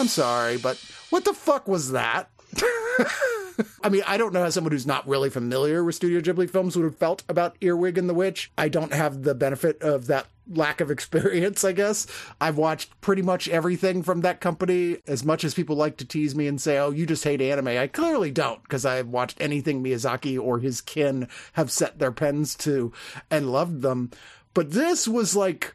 I'm sorry, but what the fuck was that? I mean, I don't know how someone who's not really familiar with Studio Ghibli films would have felt about Earwig and the Witch. I don't have the benefit of that lack of experience, I guess. I've watched pretty much everything from that company. As much as people like to tease me and say, oh, you just hate anime, I clearly don't, because I've watched anything Miyazaki or his kin have set their pens to and loved them. But this was like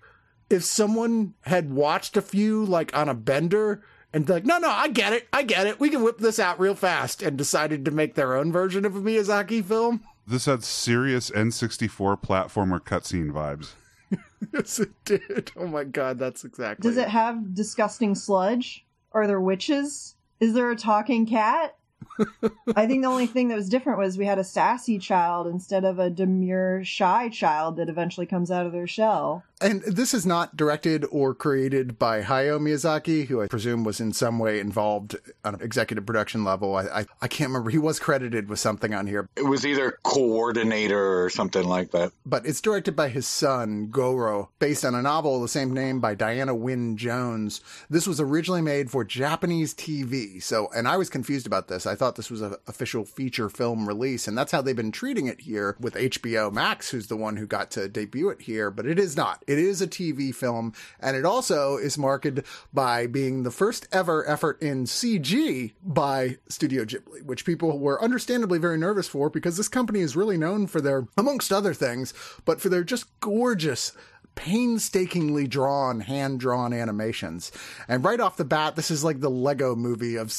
if someone had watched a few, like on a bender, and like, no, no, I get it. I get it. We can whip this out real fast and decided to make their own version of a Miyazaki film. This had serious N64 platformer cutscene vibes. yes, it did. Oh my god, that's exactly. Does it have disgusting sludge? Are there witches? Is there a talking cat? I think the only thing that was different was we had a sassy child instead of a demure, shy child that eventually comes out of their shell. And this is not directed or created by Hayao Miyazaki, who I presume was in some way involved on an executive production level. I, I, I can't remember. He was credited with something on here. It was either coordinator or something like that. But it's directed by his son, Goro, based on a novel of the same name by Diana Wynne Jones. This was originally made for Japanese TV. So, and I was confused about this. I thought this was an official feature film release, and that's how they've been treating it here with HBO Max, who's the one who got to debut it here, but it is not. It is a TV film, and it also is marked by being the first ever effort in CG by Studio Ghibli, which people were understandably very nervous for because this company is really known for their, amongst other things, but for their just gorgeous painstakingly drawn, hand drawn animations. And right off the bat, this is like the Lego movie of,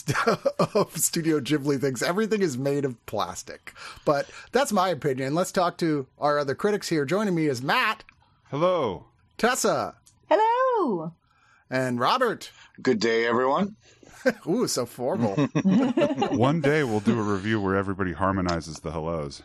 of Studio Ghibli things. Everything is made of plastic. But that's my opinion. Let's talk to our other critics here. Joining me is Matt. Hello. Tessa. Hello. And Robert. Good day, everyone. Ooh, so formal. One day we'll do a review where everybody harmonizes the hellos.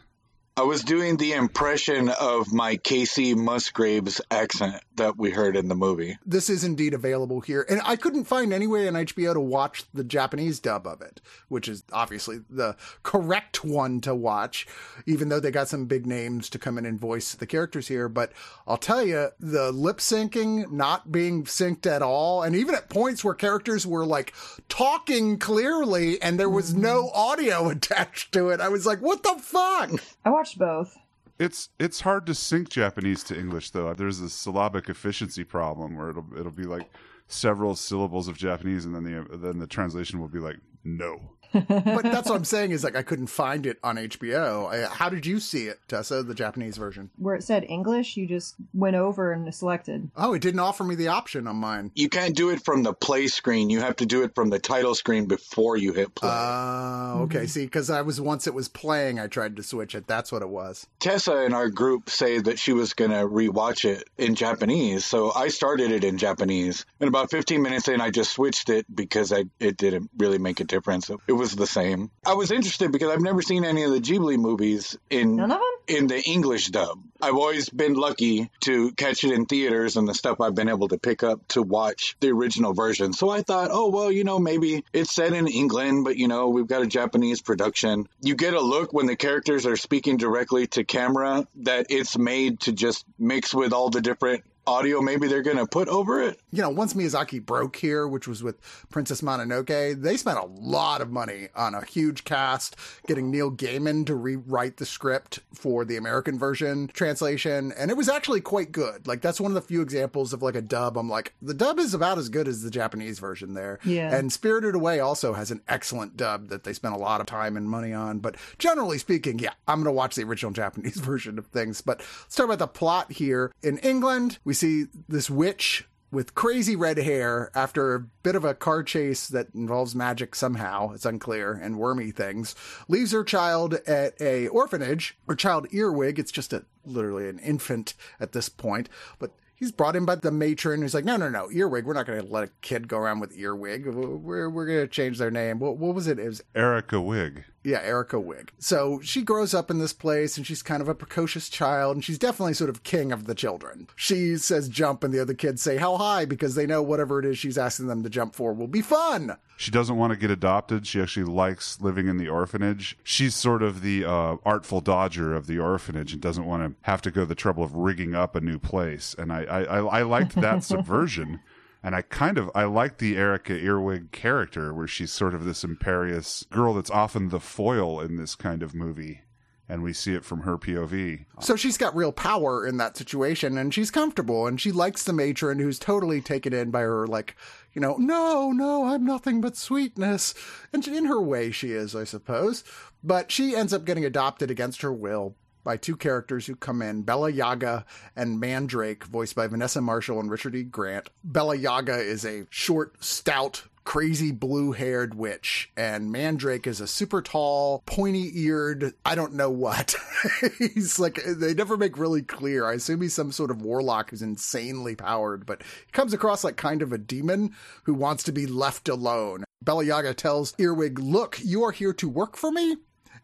I was doing the impression of my Kacey Musgraves accent that we heard in the movie. This is indeed available here. And I couldn't find any way on HBO to watch the Japanese dub of it, which is obviously the correct one to watch, even though they got some big names to come in and voice the characters here. But I'll tell you, the lip syncing not being synced at all, and even at points where characters were like talking clearly and there was no mm-hmm. audio attached to it, I was like, what the fuck? I watched both. It's it's hard to sync Japanese to English though. There's a syllabic efficiency problem where it'll it'll be like several syllables of Japanese and then the then the translation will be like no. But that's what I'm saying is like I couldn't find it on HBO. I- How did you see it, Tessa, the Japanese version? Where it said English, you just went over and selected. Oh, it didn't offer me the option on mine. You can't do it from the play screen. You have to do it from the title screen before you hit play. Oh, okay. Mm-hmm. See, because I was once it was playing, I tried to switch it. That's what it was. Tessa in our group say that she was going to rewatch it in Japanese. So I started it in Japanese. And about 15 minutes in, I just switched it because I, it didn't really make a difference. It was the same. I was interested because I've never seen any of the Ghibli movies in None of them? in the English dub. I've always been lucky to catch it in theaters and the stuff I've been able to pick up to watch the original version. So I thought, oh, well, you know, maybe it's set in England, but, you know, we've got a Japanese production. You get a look when the characters are speaking directly to camera that it's made to just mix with all the different audio maybe they're going to put over it. You know, once Miyazaki broke here, which was with Princess Mononoke, they spent a lot of money on a huge cast, getting Neil Gaiman to rewrite the script for the American version translation, and it was actually quite good. Like that's one of the few examples of like a dub. I'm like, the dub is about as good as the Japanese version there. Yeah. And Spirited Away also has an excellent dub that they spent a lot of time and money on. But generally speaking, yeah, I'm going to watch the original Japanese version of things. But let's talk about the plot here. In England, we We see this witch with crazy red hair after a bit of a car chase that involves magic somehow it's unclear and wormy things leaves her child at a orphanage her child earwig it's just a literally an infant at this point but he's brought in by the matron who's like no no no earwig we're not going to let a kid go around with earwig we're, we're going to change their name what, what was it it was Erica Wigg. yeah, Erica Wigg. So she grows up in this place and she's kind of a precocious child and she's definitely sort of king of the children. She says jump and the other kids say how high because they know whatever it is she's asking them to jump for will be fun. She doesn't want to get adopted. She actually likes living in the orphanage. She's sort of the uh, artful dodger of the orphanage and doesn't want to have to go the trouble of rigging up a new place. And I, I, I, liked that subversion. And I kind of I like the Erica Earwig character where she's sort of this imperious girl that's often the foil in this kind of movie. And we see it from her POV. So she's got real power in that situation and she's comfortable and she likes the matron who's totally taken in by her, like, you know, no, no, I'm nothing but sweetness. And in her way, she is, I suppose. But she ends up getting adopted against her will by two characters who come in Bella Yaga and Mandrake, voiced by Vanessa Marshall and Richard E. Grant. Bella Yaga is a short, stout, crazy blue haired witch, and Mandrake is a super tall, pointy eared, I don't know what. he's like, they never make really clear. I assume he's some sort of warlock who's insanely powered, but he comes across like kind of a demon who wants to be left alone. Bella Yaga tells Earwig, Look, you are here to work for me?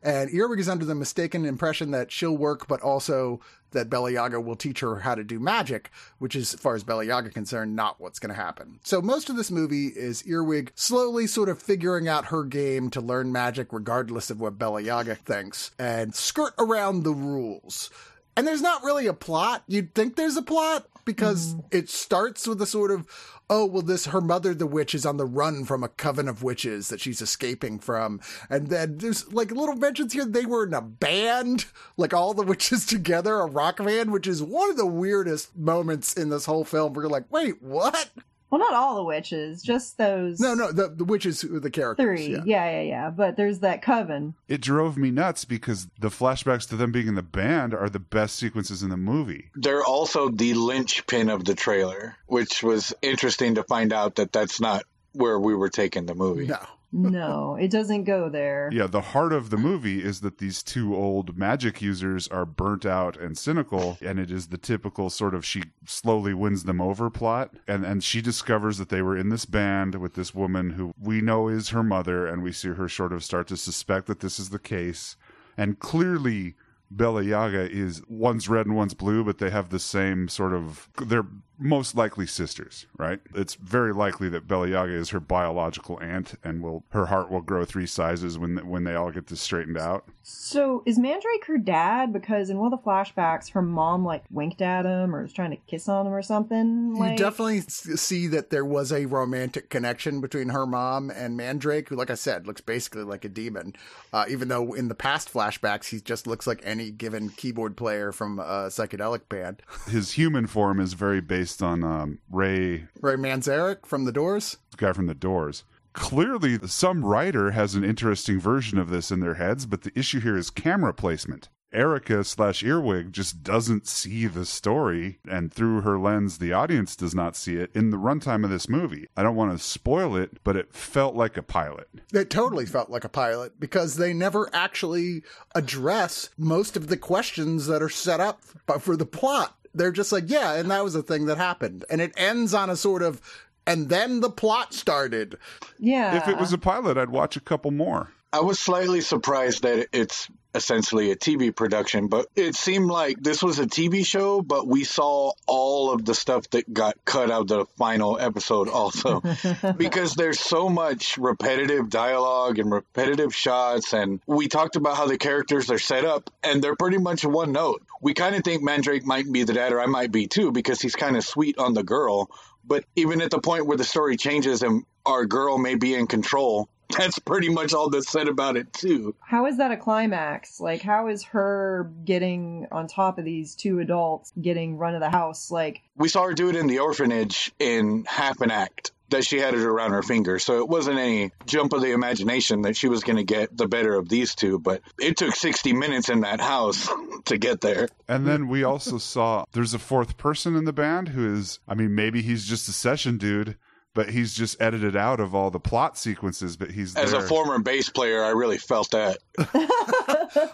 And Earwig is under the mistaken impression that she'll work, but also that Bella Yaga will teach her how to do magic, which is, as far as Bella Yaga concerned, not what's going to happen. So most of this movie is Earwig slowly sort of figuring out her game to learn magic, regardless of what Bella Yaga thinks, and skirt around the rules. And there's not really a plot. You'd think there's a plot because mm-hmm. it starts with a sort of, oh, well, this, her mother, the witch, is on the run from a coven of witches that she's escaping from. And then there's like little mentions here. They were in a band, like all the witches together, a rock band, which is one of the weirdest moments in this whole film. We're like, wait, what? Well, not all the witches, just those No, no, the, the witches, the characters. three. Yeah. Yeah. yeah, yeah, But there's that coven. It drove me nuts because the flashbacks to them being in the band are the best sequences in the movie. They're also the linchpin of the trailer, which was interesting to find out that that's not where we were taking the movie. No. No, it doesn't go there. Yeah, the heart of the movie is that these two old magic users are burnt out and cynical, and it is the typical sort of she slowly wins them over plot. And and she discovers that they were in this band with this woman who we know is her mother, and we see her sort of start to suspect that this is the case. And clearly Bella Yaga is one's red and one's blue, but they have the same sort of they're most likely sisters, right? It's very likely that Bella Yaga is her biological aunt, and will her heart will grow three sizes when when they all get this straightened out. So is Mandrake her dad? Because in one of the flashbacks, her mom like winked at him or was trying to kiss on him or something. You definitely see that there was a romantic connection between her mom and Mandrake, who, like I said, looks basically like a demon. Uh, even though in the past flashbacks, he just looks like any given keyboard player from a psychedelic band. His human form is very based on um, Ray, Ray Manzarek from The Doors. the guy from The Doors. Clearly, some writer has an interesting version of this in their heads, but the issue here is camera placement. Erica slash Earwig just doesn't see the story, and through her lens, the audience does not see it in the runtime of this movie. I don't want to spoil it, but it felt like a pilot. It totally felt like a pilot because they never actually address most of the questions that are set up for the plot. They're just like, yeah, and that was a thing that happened. And it ends on a sort of, and then the plot started. yeah. If it was a pilot, I'd watch a couple more. I was slightly surprised that it's essentially a TV production, but it seemed like this was a TV show, but we saw all of the stuff that got cut out of the final episode also. because there's so much repetitive dialogue and repetitive shots, and we talked about how the characters are set up, and they're pretty much one note. We kind of think Mandrake might be the dad, or I might be too, because he's kind of sweet on the girl. But even at the point where the story changes and our girl may be in control, that's pretty much all that's said about it too. How is that a climax? Like, how is her getting on top of these two adults getting run of the house? Like, We saw her do it in the orphanage in half an act. that she had it around her finger. So it wasn't any jump of the imagination that she was going to get the better of these two. But it took 60 minutes in that house to get there. And then we also saw there's a fourth person in the band who is, I mean, maybe he's just a session dude, but he's just edited out of all the plot sequences. But he's As there. a former bass player, I really felt that.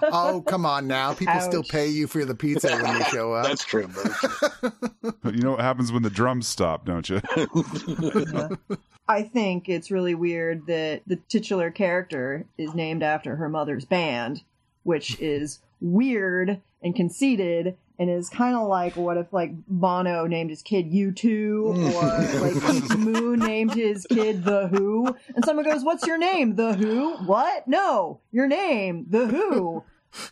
oh, come on now. People still pay you for the pizza when you show up. That's true. But You know what happens when the drums stop, don't you? I think it's really weird that the titular character is named after her mother's band, which is weird and conceited and is kind of like what if like Bono named his kid U2 or like Keith Moon named his kid The Who and someone goes, "What's your name? The Who? What? No, your name, The Who."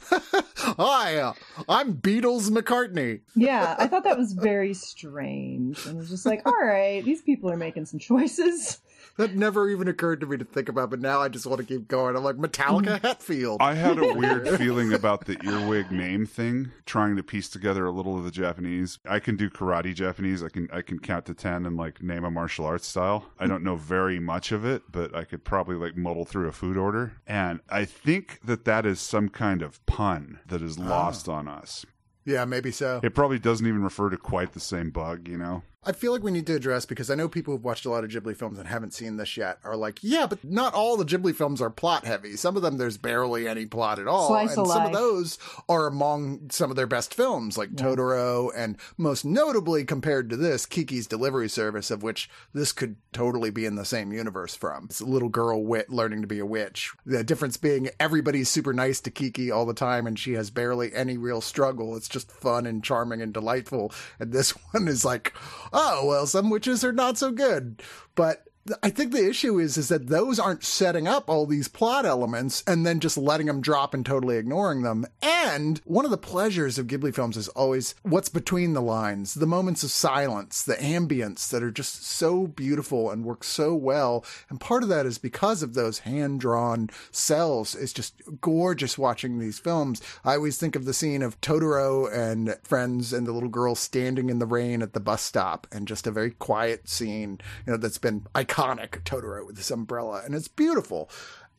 Hi, uh, I'm Beatles McCartney. Yeah, I thought that was very strange. And it was just like, all right, these people are making some choices. That never even occurred to me to think about, but now I just want to keep going. I'm like Metallica mm. Hetfield. I had a weird feeling about the earwig name thing, trying to piece together a little of the Japanese. I can do karate Japanese. I can I can count to 10 and like name a martial arts style. I don't know very much of it, but I could probably like muddle through a food order. And I think that that is some kind of pun that is ah. lost on us. yeah, maybe so. It probably doesn't even refer to quite the same bug, you know? I feel like we need to address because I know people who've watched a lot of Ghibli films and haven't seen this yet are like, yeah, but not all the Ghibli films are plot heavy. Some of them there's barely any plot at all, Slice and of some of those are among some of their best films, like Totoro, and most notably compared to this, Kiki's Delivery Service, of which this could totally be in the same universe from. It's a little girl wit learning to be a witch. The difference being everybody's super nice to Kiki all the time, and she has barely any real struggle. It's just fun and charming and delightful. And this one is like, oh well, some witches are not so good, but. I think the issue is is that those aren't setting up all these plot elements and then just letting them drop and totally ignoring them. And one of the pleasures of Ghibli films is always what's between the lines, the moments of silence, the ambience that are just so beautiful and work so well. And part of that is because of those hand drawn cells. It's just gorgeous watching these films. I always think of the scene of Totoro and friends and the little girl standing in the rain at the bus stop and just a very quiet scene, you know, that's been iconic Totoro with this umbrella and it's beautiful.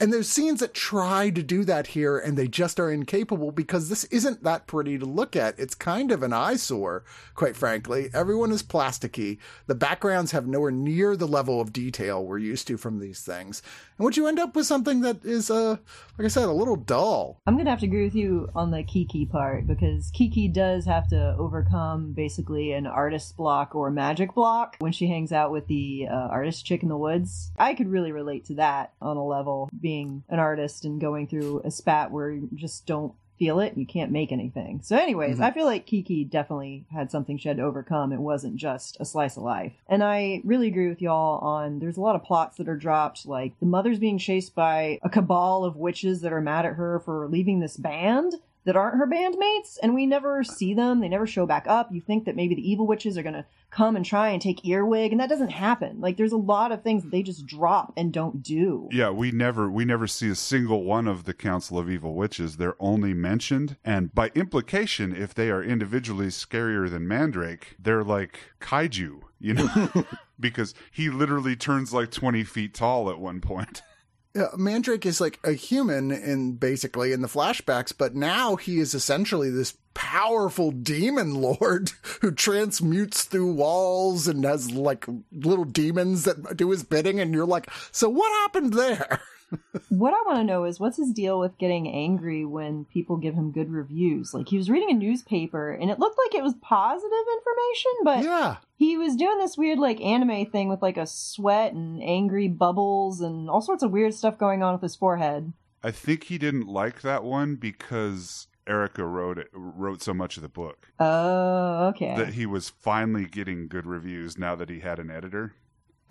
And there's scenes that try to do that here and they just are incapable because this isn't that pretty to look at. It's kind of an eyesore, quite frankly. Everyone is plasticky. The backgrounds have nowhere near the level of detail we're used to from these things. And what you end up with something that is, uh, like I said, a little dull. I'm gonna have to agree with you on the Kiki part because Kiki does have to overcome basically an artist block or magic block when she hangs out with the uh, artist chick in the woods. I could really relate to that on a level, being an artist and going through a spat where you just don't feel it and you can't make anything. So, anyways, mm-hmm. I feel like Kiki definitely had something she had to overcome. It wasn't just a slice of life. And I really agree with y'all on there's a lot of plots that are dropped, like the mother's being chased by a cabal of witches that are mad at her for leaving this band that aren't her bandmates, and we never see them. They never show back up. You think that maybe the evil witches are gonna come and try and take Earwig, and that doesn't happen. Like there's a lot of things that they just drop and don't do. Yeah, we never we never see a single one of the Council of Evil Witches. They're only mentioned, and by implication, if they are individually scarier than Mandrake, they're like kaiju, you know, because he literally turns like twenty feet tall at one point. Mandrake is like a human in basically in the flashbacks, but now he is essentially this powerful demon lord who transmutes through walls and has like little demons that do his bidding. And you're like, so what happened there? What I want to know is what's his deal with getting angry when people give him good reviews? Like he was reading a newspaper and it looked like it was positive information, but yeah. he was doing this weird like anime thing with like a sweat and angry bubbles and all sorts of weird stuff going on with his forehead. I think he didn't like that one because Erica wrote it wrote so much of the book Oh, okay. that he was finally getting good reviews now that he had an editor.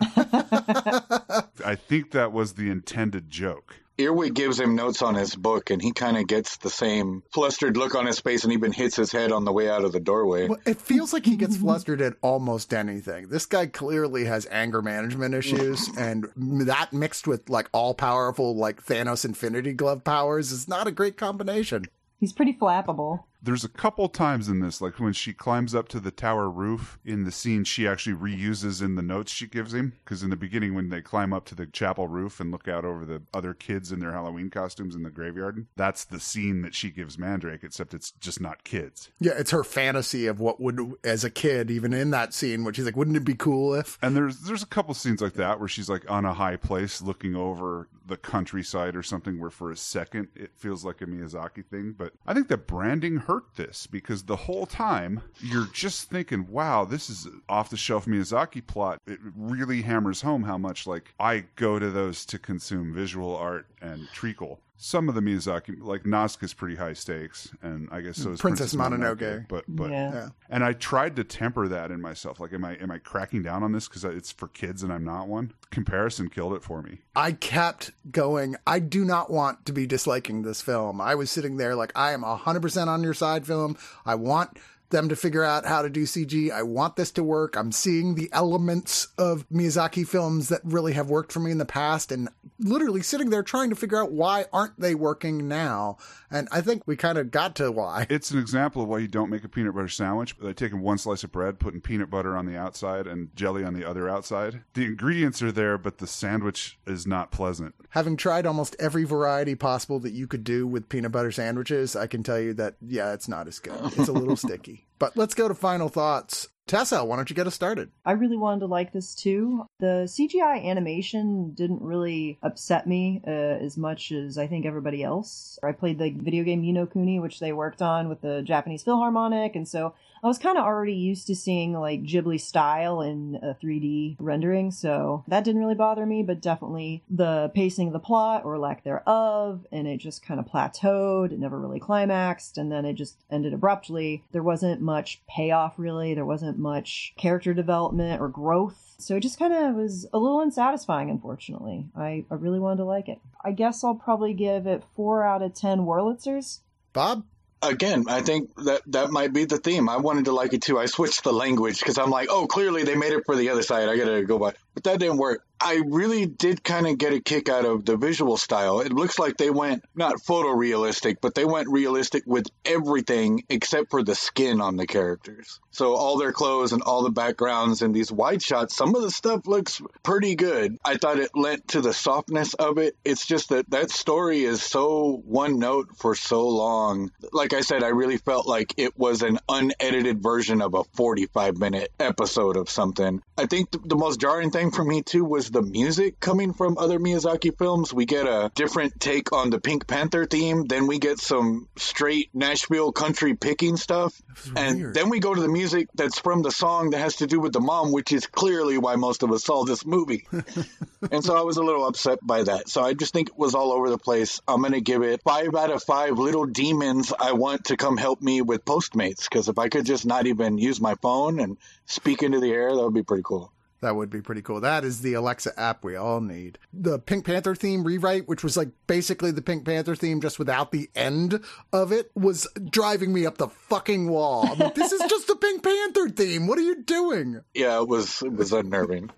I think that was the intended joke. Earwig gives him notes on his book, and he kind of gets the same flustered look on his face, and even hits his head on the way out of the doorway. Well, it feels like he gets flustered at almost anything. This guy clearly has anger management issues, and that mixed with like all powerful, like Thanos Infinity Glove powers is not a great combination. He's pretty flappable. There's a couple times in this, like when she climbs up to the tower roof in the scene she actually reuses in the notes she gives him. Because in the beginning, when they climb up to the chapel roof and look out over the other kids in their Halloween costumes in the graveyard, that's the scene that she gives Mandrake, except it's just not kids. Yeah, it's her fantasy of what would, as a kid, even in that scene, where she's like, wouldn't it be cool if? And there's there's a couple scenes like that where she's like on a high place looking over the countryside or something where for a second it feels like a Miyazaki thing. But I think the branding hurt this because the whole time you're just thinking, wow, this is off the shelf Miyazaki plot. It really hammers home how much like I go to those to consume visual art and treacle. Some of the Miyazaki, like Nausicaä, is pretty high stakes, and I guess so is Princess Mononoke. But but Yeah. Yeah. and I tried to temper that in myself. Like, am I am I cracking down on this because it's for kids and I'm not one? Comparison killed it for me. I kept going, I do not want to be disliking this film. I was sitting there like, I am 100% on your side, film. I want them to figure out how to do CG. I want this to work. I'm seeing the elements of Miyazaki films that really have worked for me in the past and literally sitting there trying to figure out why aren't they working now? And I think we kind of got to why. It's an example of why you don't make a peanut butter sandwich. They're taking one slice of bread, putting peanut butter on the outside and jelly on the other outside. The ingredients are there, but the sandwich is not pleasant. Having tried almost every variety possible that you could do with peanut butter sandwiches, I can tell you that, yeah, it's not as good. It's a little sticky. But let's go to final thoughts. Tessa, why don't you get us started? I really wanted to like this too. The CGI animation didn't really upset me uh, as much as I think everybody else. I played the video game Ni no Kuni, which they worked on with the Japanese Philharmonic, and so I was kind of already used to seeing like Ghibli style in a 3D rendering, so that didn't really bother me, but definitely the pacing of the plot or lack thereof, and it just kind of plateaued. It never really climaxed, and then it just ended abruptly. There wasn't much payoff really, there wasn't much character development or growth. So it just kind of was a little unsatisfying, unfortunately. I, I really wanted to like it. I guess I'll probably give it 4 out of 10 Wurlitzers. Bob? Again, I think that that might be the theme. I wanted to like it too. I switched the language because I'm like, oh, clearly they made it for the other side. I gotta go by, but that didn't work. I really did kind of get a kick out of the visual style. It looks like they went not photorealistic, but they went realistic with everything except for the skin on the characters. So all their clothes and all the backgrounds and these wide shots, some of the stuff looks pretty good. I thought it lent to the softness of it. It's just that that story is so one note for so long. Like I said, I really felt like it was an unedited version of a 45 minute episode of something. I think th- the most jarring thing for me too was the music coming from other Miyazaki films. We get a different take on the Pink Panther theme, then we get some straight Nashville country picking stuff. And weird. then we go to the music that's from the song that has to do with the mom, which is clearly why most of us saw this movie. and so I was a little upset by that. So I just think it was all over the place. I'm going to give it five out of five little demons I want to come help me with Postmates. Because if I could just not even use my phone and speak into the air, that would be pretty cool. That would be pretty cool. That is the Alexa app we all need. The Pink Panther theme rewrite, which was like basically the Pink Panther theme just without the end of it, was driving me up the fucking wall. I'm like, this is just the Pink Panther theme. What are you doing? Yeah, it was it was unnerving.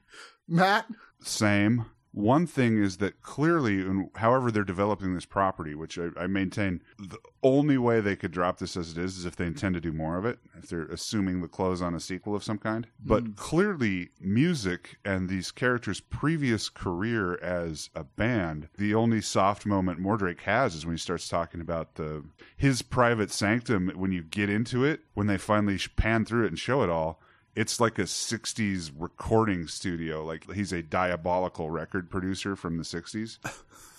Matt? Same. One thing is that clearly, and however they're developing this property, which I, I maintain, the only way they could drop this as it is is if they intend to do more of it, if they're assuming the close on a sequel of some kind. But hmm. clearly, music and these characters' previous career as a band, the only soft moment Mordrake has is when he starts talking about the his private sanctum. When you get into it, when they finally pan through it and show it all, it's like a 60s recording studio. Like he's a diabolical record producer from the 60s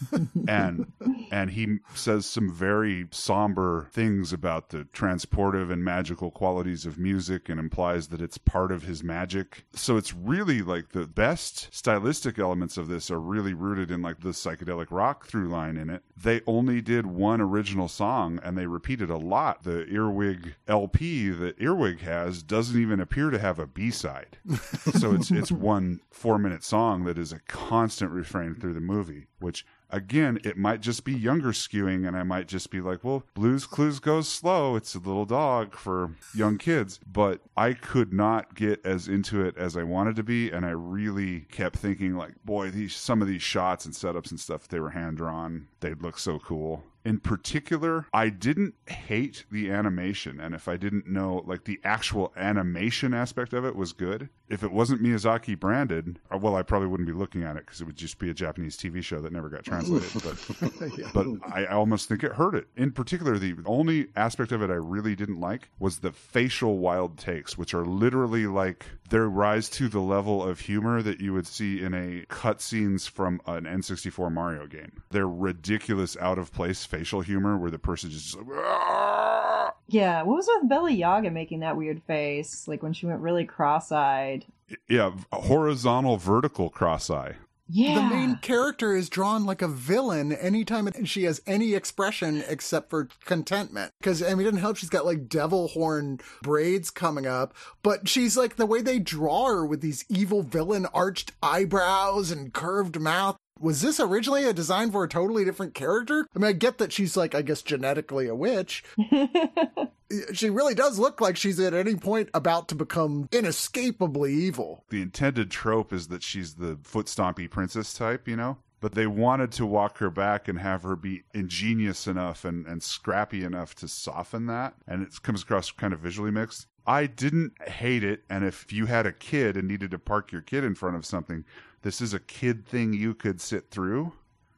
and and he says some very somber things about the transportive and magical qualities of music and implies that it's part of his magic. So it's really like the best stylistic elements of this are really rooted in like the psychedelic rock through line in it. They only did one original song and they repeated a lot. The earwig lp that earwig has doesn't even appear to have a b-side. So it's it's one four minute song that is a constant refrain through the movie which again it might just be younger skewing and i might just be like well Blue's Clues goes slow it's a little dog for young kids but i could not get as into it as i wanted to be and i really kept thinking like boy these some of these shots and setups and stuff they were hand drawn they'd look so cool In particular, I didn't hate the animation. And if I didn't know, like, the actual animation aspect of it was good. If it wasn't Miyazaki branded, uh, well, I probably wouldn't be looking at it because it would just be a Japanese TV show that never got translated. but, but I almost think it hurt it. In particular, the only aspect of it I really didn't like was the facial wild takes, which are literally like they rise to the level of humor that you would see in a cutscenes from an N64 Mario game. They're ridiculous, out of place facial humor where the person just like, "Ah!" Yeah, what was with Bella Yaga making that weird face? Like when she went really cross eyed. yeah, horizontal, vertical cross eye. Yeah. The main character is drawn like a villain anytime she has any expression except for contentment. Because, I mean, it doesn't help she's got like devil horn braids coming up, but she's like the way they draw her with these evil villain arched eyebrows and curved mouth. Was this originally a design for a totally different character? I mean, I get that she's like, I guess, genetically a witch. she really does look like she's at any point about to become inescapably evil. The intended trope is that she's the foot stompy princess type, you know? But they wanted to walk her back and have her be ingenious enough and, and scrappy enough to soften that. And it comes across kind of visually mixed. I didn't hate it. And if you had a kid and needed to park your kid in front of something, this is a kid thing you could sit through,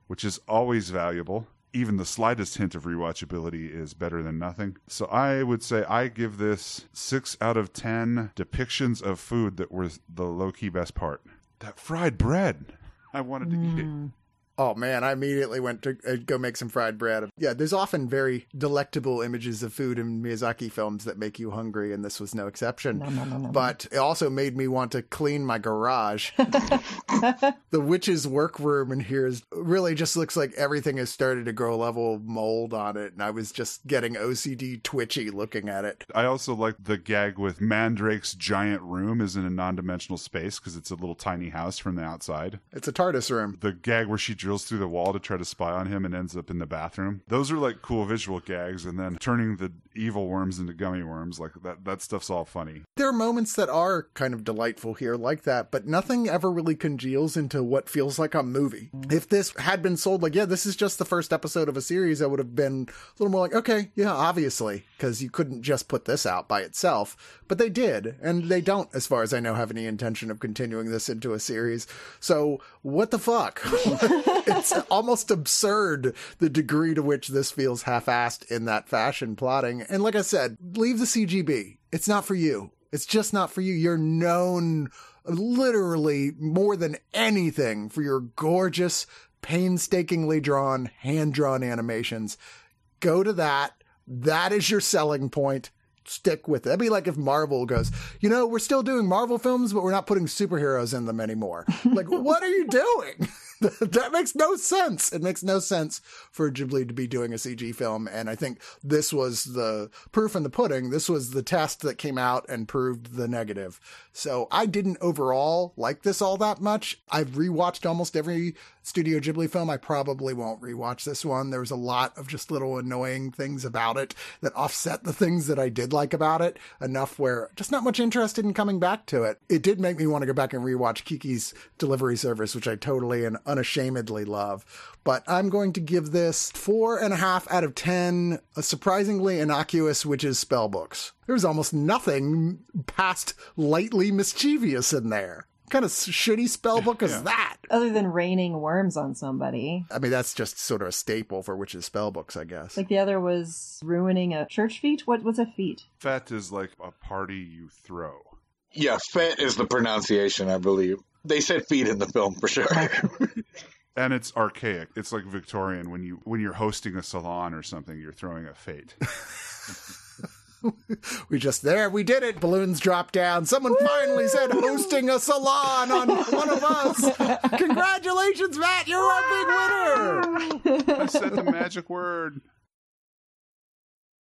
which is always valuable. Even the slightest hint of rewatchability is better than nothing. So I would say I give this six out of 10 depictions of food that were the low key best part. That fried bread. I wanted to eat it. Mm. Oh man, I immediately went to uh, go make some fried bread. Yeah, there's often very delectable images of food in Miyazaki films that make you hungry, and this was no exception. Nom, nom, nom, nom. But it also made me want to clean my garage. the witch's workroom in here is really just looks like everything has started to grow a level of mold on it, and I was just getting OCD twitchy looking at it. I also like the gag with Mandrake's giant room is in a non dimensional space because it's a little tiny house from the outside. It's a TARDIS room. The gag where she drills through the wall to try to spy on him and ends up in the bathroom. Those are like cool visual gags, and then turning the evil worms into gummy worms, like that, that stuff's all funny. There are moments that are kind of delightful here, like that, but nothing ever really congeals into what feels like a movie. If this had been sold like, yeah, this is just the first episode of a series, I would have been a little more like, okay, yeah, obviously, because you couldn't just put this out by itself. But they did, and they don't, as far as I know, have any intention of continuing this into a series. So, what the fuck? it's almost absurd the degree to which this feels half assed in that fashion plotting. And like I said, leave the CGB. It's not for you. It's just not for you. You're known literally more than anything for your gorgeous, painstakingly drawn, hand drawn animations. Go to that. That is your selling point. Stick with it. That'd be like if Marvel goes, you know, we're still doing Marvel films, but we're not putting superheroes in them anymore. Like, what are you doing? that makes no sense. It makes no sense for Ghibli to be doing a CG film. And I think this was the proof in the pudding. This was the test that came out and proved the negative. So I didn't overall like this all that much. I've rewatched almost every Studio Ghibli film. I probably won't rewatch this one. There was a lot of just little annoying things about it that offset the things that I did like about it enough where just not much interested in coming back to it. It did make me want to go back and rewatch Kiki's Delivery Service, which I totally and unashamedly love. But I'm going to give this four and a half out of 10, a surprisingly innocuous witches spell books. There was almost nothing past lightly mischievous in there. What kind of shitty spell book is Yeah. that? Other than raining worms on somebody. I mean, that's just sort of a staple for witches spell books, I guess. Like the other was ruining a church feat. What was a feat? Fet is like a party you throw. Yeah, fet is the pronunciation, I believe. They said feet in the film for sure. And it's archaic. It's like Victorian when you when you're hosting a salon or something, you're throwing a fete. we just there, we did it. Balloons dropped down. Someone finally said hosting a salon on one of us. Congratulations, Matt! You're our big winner. I said the magic word.